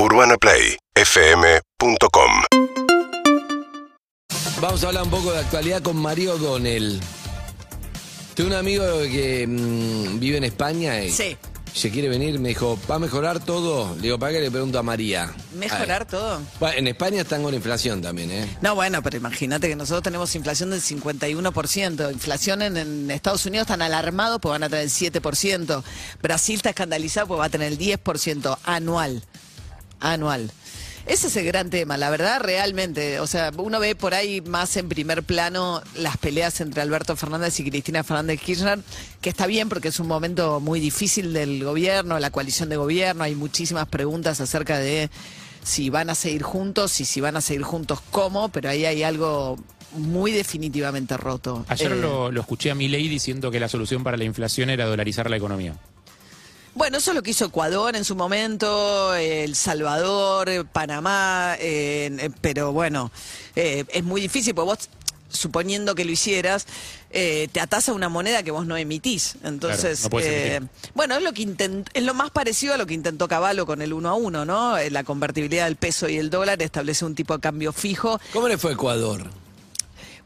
UrbanaPlayFM.com Vamos a hablar un poco de actualidad con Mario O'Donnell. Tengo un amigo que mm, vive en España y Sí. se quiere venir. Me dijo, ¿va a mejorar todo? Le digo, ¿para qué le pregunto a María? ¿Mejorar Ay. todo? Bueno, en España están con inflación también, ¿eh? No, bueno, pero imagínate que nosotros tenemos inflación del 51%. Inflación en, en Estados Unidos están alarmados porque van a tener el 7%. Brasil está escandalizado porque va a tener el 10% anual. Anual. Ese es el gran tema, la verdad, realmente. O sea, uno ve por ahí más en primer plano las peleas entre Alberto Fernández y Cristina Fernández Kirchner, que está bien porque es un momento muy difícil del gobierno, la coalición de gobierno. Hay muchísimas preguntas acerca de si van a seguir juntos y si van a seguir juntos cómo, pero ahí hay algo muy definitivamente roto. Ayer Eh, lo, lo escuché a Milei diciendo que la solución para la inflación era dolarizar la economía. Bueno, eso es lo que hizo Ecuador en su momento, El Salvador, Panamá, eh, pero bueno, eh, es muy difícil porque vos, suponiendo que lo hicieras, eh, te atás a una moneda que vos no emitís. Entonces, Claro, no podés eh, bueno, es lo que intent- es lo más parecido a lo que intentó Caballo con el uno a uno, ¿no? Eh, La convertibilidad del peso y el dólar establece un tipo de cambio fijo ¿Cómo le fue a Ecuador?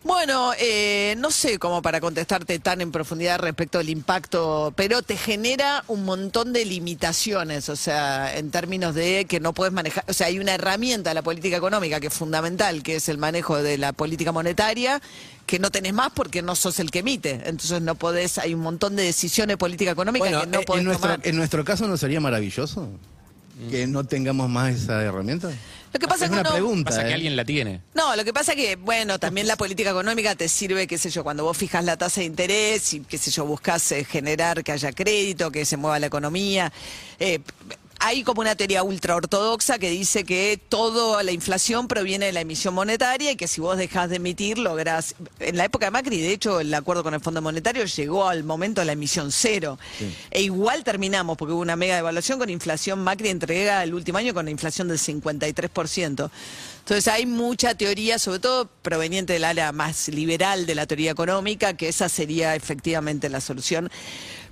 Bueno, eh, no sé cómo para contestarte tan en profundidad respecto al impacto, pero te genera un montón de limitaciones, o sea, en términos de que no puedes manejar, o sea, hay una herramienta de la política económica que es fundamental, que es el manejo de la política monetaria, que no tenés más porque no sos el que emite, entonces no podés, hay un montón de decisiones de política económica Bueno, que no eh, podés en, nuestro, tomar. en nuestro caso, ¿no sería maravilloso que no tengamos más esa herramienta? Lo que pasa es es que una uno- pregunta. Pasa que ¿eh? alguien la tiene. No, lo que pasa que, bueno, también la política económica te sirve, qué sé yo, cuando vos fijas la tasa de interés y, qué sé yo, buscas eh, generar que haya crédito, que se mueva la economía. Eh, hay como una teoría ultra ortodoxa que dice que toda la inflación proviene de la emisión monetaria y que si vos dejás de emitir lográs... En la época de Macri, de hecho, el acuerdo con el Fondo Monetario llegó al momento de la emisión cero. E igual terminamos, porque hubo una mega devaluación con inflación. Macri entrega el último año con la inflación del 53%. Entonces hay mucha teoría, sobre todo proveniente del área más liberal de la teoría económica, que esa sería efectivamente la solución.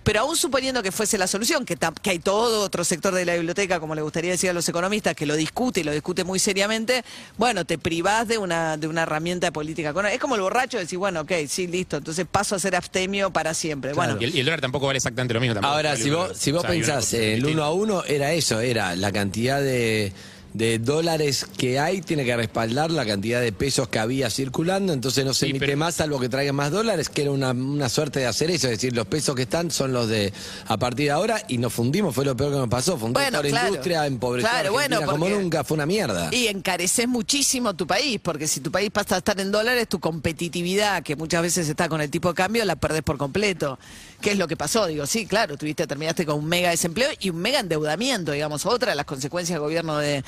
Pero aún suponiendo que fuese la solución, que, que hay todo otro sector de la biblioteca, como le gustaría decir a los economistas, que lo discute y lo discute muy seriamente, bueno, te privás de una, de una herramienta de política. Es como el borracho de decir, bueno, ok, sí, listo, entonces paso a ser abstemio para siempre. Bueno, Y el, y el dólar tampoco vale exactamente lo mismo. Tampoco Ahora, vale si vos, si vos O sea, pensás en el uno a uno, era eso, era la cantidad de, de dólares que hay, tiene que respaldar la cantidad de pesos que había circulando, entonces no se Sí, emite pero- más salvo que traigan más dólares, que era una, una suerte de hacer eso, es decir, los pesos que están son los de a partir de ahora y nos fundimos, fue lo peor que nos pasó, fundimos Bueno, toda la claro. industria, empobreció Claro, bueno, Argentina como nunca, fue una mierda. Y encareces muchísimo tu país, porque si tu país pasa a estar en dólares, tu competitividad, que muchas veces está con el tipo de cambio, la perdés por completo. ¿Qué es lo que pasó? Digo, sí, claro, tuviste, terminaste con un mega desempleo y un mega endeudamiento, digamos. Otra de las consecuencias del gobierno de,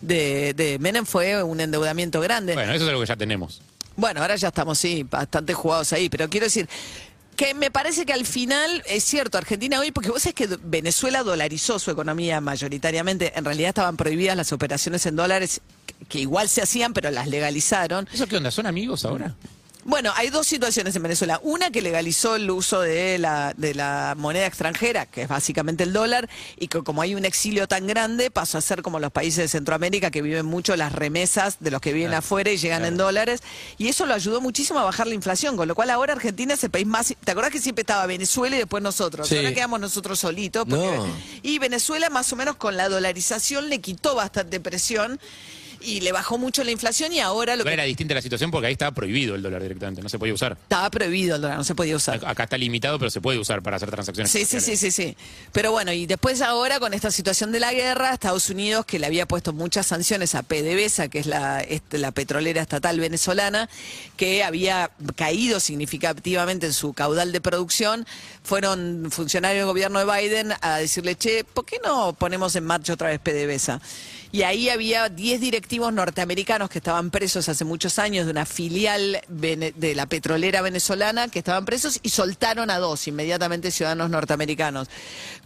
de, de Menem fue un endeudamiento grande. Bueno, eso es algo que ya tenemos. Bueno, ahora ya estamos, sí, bastante jugados ahí, pero quiero decir que me parece que al final es cierto, Argentina hoy, porque vos sabés que Venezuela dolarizó su economía mayoritariamente, en realidad estaban prohibidas las operaciones en dólares, que- que igual se hacían, pero las legalizaron. ¿Eso qué onda? ¿Son amigos ahora? Bueno, hay dos situaciones en Venezuela. Una que legalizó el uso de la, de la moneda extranjera, que es básicamente el dólar, y que como hay un exilio tan grande, pasó a ser como los países de Centroamérica que viven mucho las remesas de los que viven afuera y llegan en dólares. Y eso lo ayudó muchísimo a bajar la inflación, con lo cual ahora Argentina es el país más... ¿Te acordás que siempre estaba Venezuela y después nosotros? Sí. Ahora quedamos nosotros solitos. porque- No. Y Venezuela más o menos con la dolarización le quitó bastante presión. Y le bajó mucho la inflación y ahora lo que era distinta la situación porque ahí estaba prohibido el dólar directamente, no se podía usar. estaba prohibido el dólar, no se podía usar. Acá está limitado, pero se puede usar para hacer transacciones. Sí, sí, sí, sí, sí. Pero bueno, y después ahora con esta situación de la guerra, Estados Unidos, que le había puesto muchas sanciones a PDVSA, que es la, este, la petrolera estatal venezolana, que había caído significativamente en su caudal de producción, fueron funcionarios del gobierno de Biden a decirle, che, ¿por qué no ponemos en marcha otra vez PDVSA? Y ahí había 10 directivos norteamericanos que estaban presos hace muchos años de una filial de la petrolera venezolana que estaban presos y soltaron a dos inmediatamente ciudadanos norteamericanos.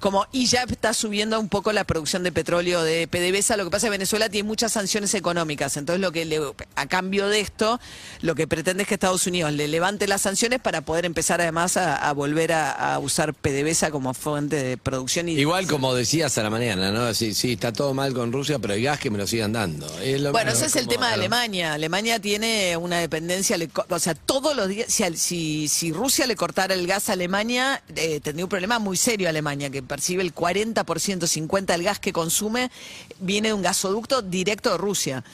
Como, y ya está subiendo un poco la producción de petróleo de PDVSA. Lo que pasa es que Venezuela tiene muchas sanciones económicas. Entonces, lo que le- a cambio de esto, lo que pretende es que Estados Unidos le levante las sanciones para poder empezar además a, volver a, usar PDVSA como fuente de producción. Igual como decías a la mañana, ¿no? Sí, sí, está todo mal con Rusia, pero el gas que me lo sigan dando. Es lo- Bueno, ese es el tema de Alemania. Alemania tiene una dependencia, o sea, todos los días, si, si Rusia le cortara el gas a Alemania, eh, tendría un problema muy serio Alemania, que percibe el 40%, 50% del gas que consume, viene de un gasoducto directo de Rusia.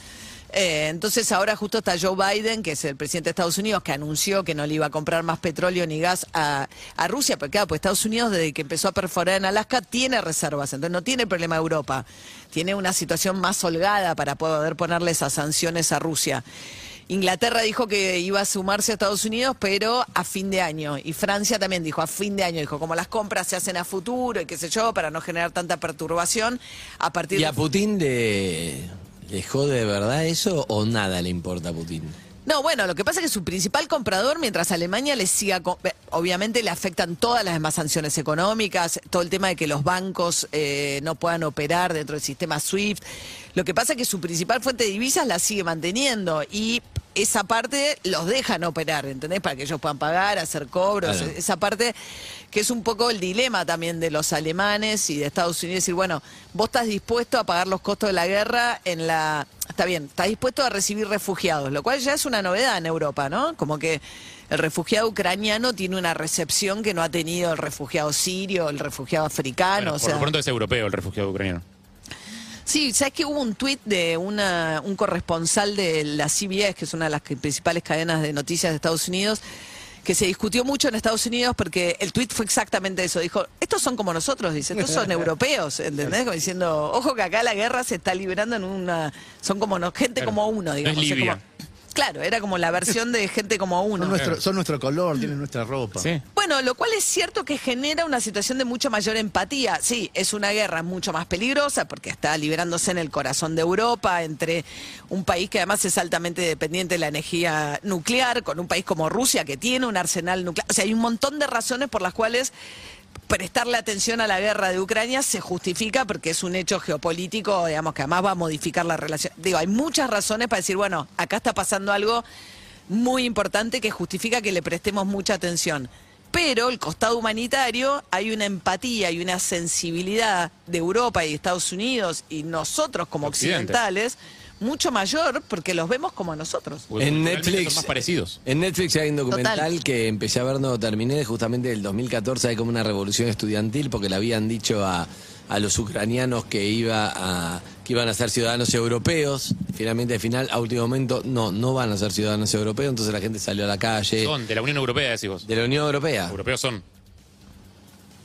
Eh, entonces ahora justo está Joe Biden, que es el presidente de Estados Unidos, que anunció que no le iba a comprar más petróleo ni gas a, a Rusia, porque claro, pues Estados Unidos desde que empezó a perforar en Alaska tiene reservas, entonces no tiene el problema de Europa, tiene una situación más holgada para poder ponerle esas sanciones a Rusia. Inglaterra dijo que iba a sumarse a Estados Unidos, pero a fin de año. Y Francia también dijo a fin de año. Dijo, como las compras se hacen a futuro y qué sé yo, para no generar tanta perturbación, a partir ¿Y de a Putin le, le jode de verdad eso o nada le importa a Putin? No, bueno, lo que pasa es que su principal comprador, mientras Alemania le siga, eh, obviamente le afectan todas las demás sanciones económicas, todo el tema de que los bancos eh, no puedan operar dentro del sistema SWIFT. Lo que pasa es que su principal fuente de divisas la sigue manteniendo y esa parte los dejan operar, ¿entendés? Para que ellos puedan pagar, hacer cobros, Claro. esa parte que es un poco el dilema también de los alemanes y de Estados Unidos, decir, bueno, vos estás dispuesto a pagar los costos de la guerra en la... Está bien, estás dispuesto a recibir refugiados, lo cual ya es una novedad en Europa, ¿no? Como que el refugiado ucraniano tiene una recepción que no ha tenido el refugiado sirio, el refugiado africano, Bueno, o por sea... lo pronto es europeo el refugiado ucraniano. Sí, sabes que hubo un tuit de una, un corresponsal de la CBS, que es una de las principales cadenas de noticias de Estados Unidos, que se discutió mucho en Estados Unidos porque el tuit fue exactamente eso. Dijo, estos son como nosotros, dice, estos son europeos, ¿entendés? Como diciendo, ojo que acá la guerra se está librando en una... Son como no- gente Claro. como uno, No es digamos. o sea, Libia. como- claro, era como la versión de gente como uno. Son nuestro, son nuestro color, tienen nuestra ropa. Sí. Bueno, lo cual es cierto que genera una situación de mucho mayor empatía. Sí, es una guerra mucho más peligrosa porque está liberándose en el corazón de Europa entre un país que además es altamente dependiente de la energía nuclear, con un país como Rusia que tiene un arsenal nuclear. O sea, hay un montón de razones por las cuales prestarle atención a la guerra de Ucrania se justifica porque es un hecho geopolítico, digamos, que además va a modificar la relación. Digo, hay muchas razones para decir, bueno, acá está pasando algo muy importante que justifica que le prestemos mucha atención. Pero el costado humanitario, hay una empatía y una sensibilidad de Europa y Estados Unidos y nosotros como Occidente. occidentales mucho mayor porque los vemos como a nosotros. En Netflix. Son más parecidos. En Netflix hay un documental Total. que empecé a ver, no terminé, justamente del 2014 hay como una revolución estudiantil porque le habían dicho a, a los ucranianos que iba a que iban a ser ciudadanos europeos. Finalmente, al final, a último momento, no, no van a ser ciudadanos europeos, entonces la gente salió a la calle. Son de la Unión Europea, decís vos. De la Unión Europea. Europeos son.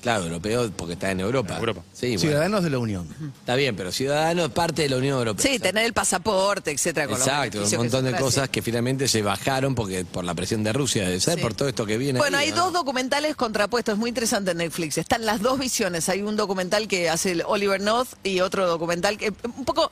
Claro, europeo porque está en Europa. En Europa. Sí, bueno. Ciudadanos de la Unión. Está bien, pero ciudadano es parte de la Unión Europea. Sí, tener el pasaporte, etcétera. con los Exacto, un montón de trae, cosas sí. que finalmente se bajaron porque por la presión de Rusia, debe ser, Sí. por todo esto que viene. Bueno, ahí, hay ¿no? dos documentales contrapuestos, muy interesante en Netflix. Están las dos visiones. Hay un documental que hace el Oliver North y otro documental que un poco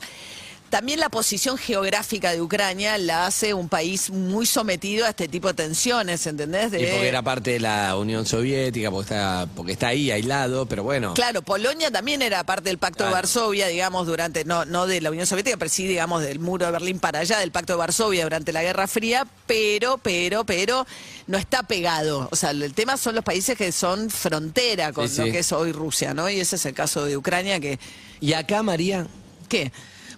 también la posición geográfica de Ucrania la hace un país muy sometido a este tipo de tensiones, ¿entendés? De- Y porque era parte de la Unión Soviética, porque está, porque está ahí aislado, pero bueno. Claro, Polonia también era parte del Pacto de. Varsovia, digamos, durante, no, no de la Unión Soviética, pero sí, digamos, del muro de Berlín para allá, del Pacto de Varsovia durante la Guerra Fría, pero, pero, pero, no está pegado. O sea, el tema son los países que son frontera con Sí, lo que es hoy Rusia, ¿no? Y ese es el caso de Ucrania, que, Y acá, María, ¿qué?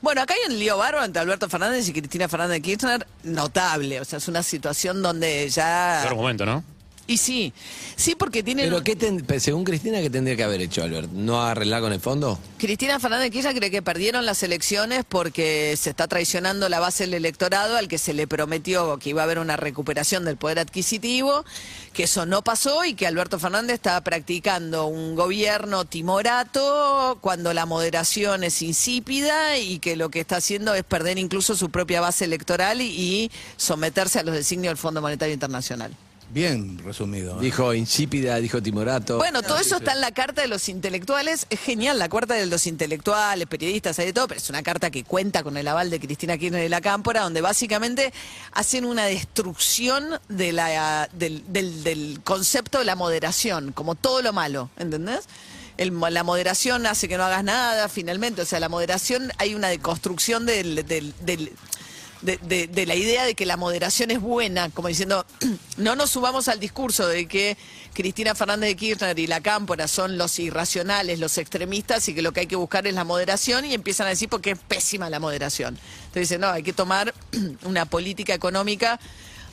Bueno, acá hay un lío bárbaro entre Alberto Fernández y Cristina Fernández de Kirchner, notable. O sea, es una situación donde ya... Peor momento, ¿no? Y sí, sí, porque tienen... pero qué ten- según Cristina, ¿qué tendría que haber hecho Albert? ¿No arreglar con el fondo? Cristina Fernández de Kirchner cree que perdieron las elecciones porque se está traicionando la base del electorado al que se le prometió que iba a haber una recuperación del poder adquisitivo, que eso no pasó y que Alberto Fernández está practicando un gobierno timorato cuando la moderación es insípida y que lo que está haciendo es perder incluso su propia base electoral y someterse a los designios del Fondo Monetario Internacional. Bien resumido. ¿eh? Dijo insípida, dijo Timorato. Bueno, todo eso está en la carta de los intelectuales. Es genial, la carta de los intelectuales, periodistas, hay de todo, pero es una carta que cuenta con el aval de Cristina Kirchner de la Cámpora, donde básicamente hacen una destrucción de la, del, del- del concepto de la moderación, como todo lo malo, ¿entendés? El- la moderación hace que no hagas nada, finalmente. O sea, la moderación, hay una deconstrucción del- del- del, de, de- de la idea de que la moderación es buena, como diciendo, no nos subamos al discurso de que Cristina Fernández de Kirchner y la Cámpora son los irracionales, los extremistas, y que lo que hay que buscar es la moderación, y empiezan a decir porque es pésima la moderación. Entonces dicen, no, hay que tomar una política económica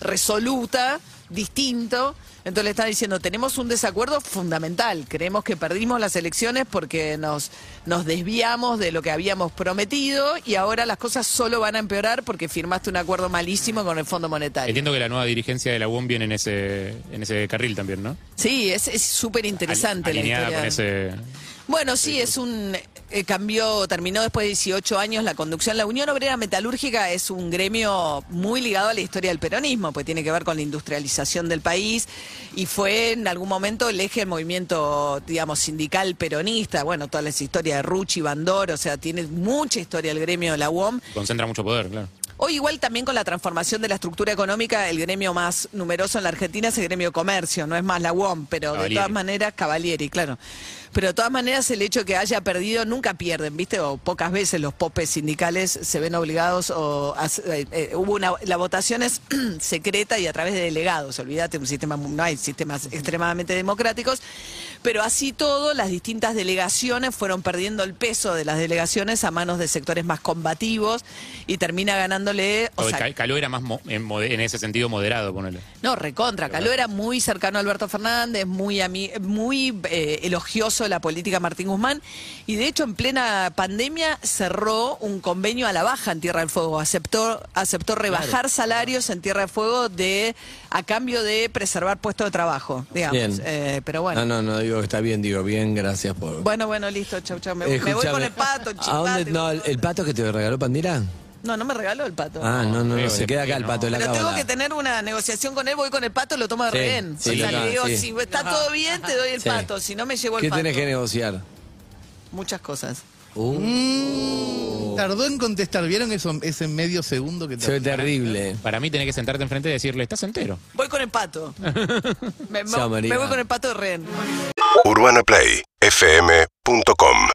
resoluta, distinto. Entonces le están diciendo, tenemos un desacuerdo fundamental. Creemos que perdimos las elecciones porque nos, nos desviamos de lo que habíamos prometido y ahora las cosas solo van a empeorar porque firmaste un acuerdo malísimo con el Fondo Monetario. Entiendo que la nueva dirigencia de la UOM viene en ese, en ese carril también, ¿no? Sí, es es súper interesante la historia. con ese... Bueno, sí, es un eh, cambio, terminó después de 18 años la conducción. La Unión Obrera Metalúrgica es un gremio muy ligado a la historia del peronismo, pues tiene que ver con la industrialización del país y fue en algún momento el eje del movimiento, digamos, sindical peronista. Bueno, toda la historia de Ruchi, Bandor, o sea, tiene mucha historia el gremio de la UOM. Concentra mucho poder, claro. Hoy igual también con la transformación de la estructura económica, el gremio más numeroso en la Argentina es el gremio comercio, no es más la UOM, pero de todas maneras, Cavalieri, claro. Pero de todas maneras el hecho de que haya perdido, nunca pierden, ¿viste? O pocas veces los popes sindicales se ven obligados o a- eh, eh, hubo una la votación es secreta y a través de delegados, olvídate, un sistema no hay sistemas extremadamente democráticos, pero así todo las distintas delegaciones fueron perdiendo el peso de las delegaciones a manos de sectores más combativos y termina ganándole, o sea, Caló era más mo- en, ese sentido moderado, ponele. no, recontra. Caló era muy cercano a Alberto Fernández, muy, ami- muy eh, elogioso de la política Martín Guzmán. Y de hecho, en plena pandemia cerró un convenio a la baja en Tierra del Fuego. Aceptó, aceptó rebajar salarios en Tierra del Fuego de, a cambio de preservar puestos de trabajo, digamos. Bien. Eh, pero bueno. No, no, no digo está bien, digo bien, gracias por. Bueno, bueno, listo, chau, chau. Me, me voy con el pato, ¿A dónde? chipate. No, el, el pato que te regaló Pandira. No, no me regaló el pato. Ah, no, no, se que queda acá el pato de la Pero tengo que tener una negociación con él, voy con el pato, lo tomo de Sí, rehén. sí, o sea, le digo, sí. si está todo bien, te doy el Sí. pato, si no me llevo el ¿Qué pato. tenés que negociar? Muchas cosas. Uh, Tardó en contestar. ¿Vieron eso, ese medio segundo que se ve te... terrible. Para mí tenés que sentarte enfrente y decirle, estás entero. Voy con el pato. me, me- Chao, me voy con el pato de rehén. UrbanaPlayFM.com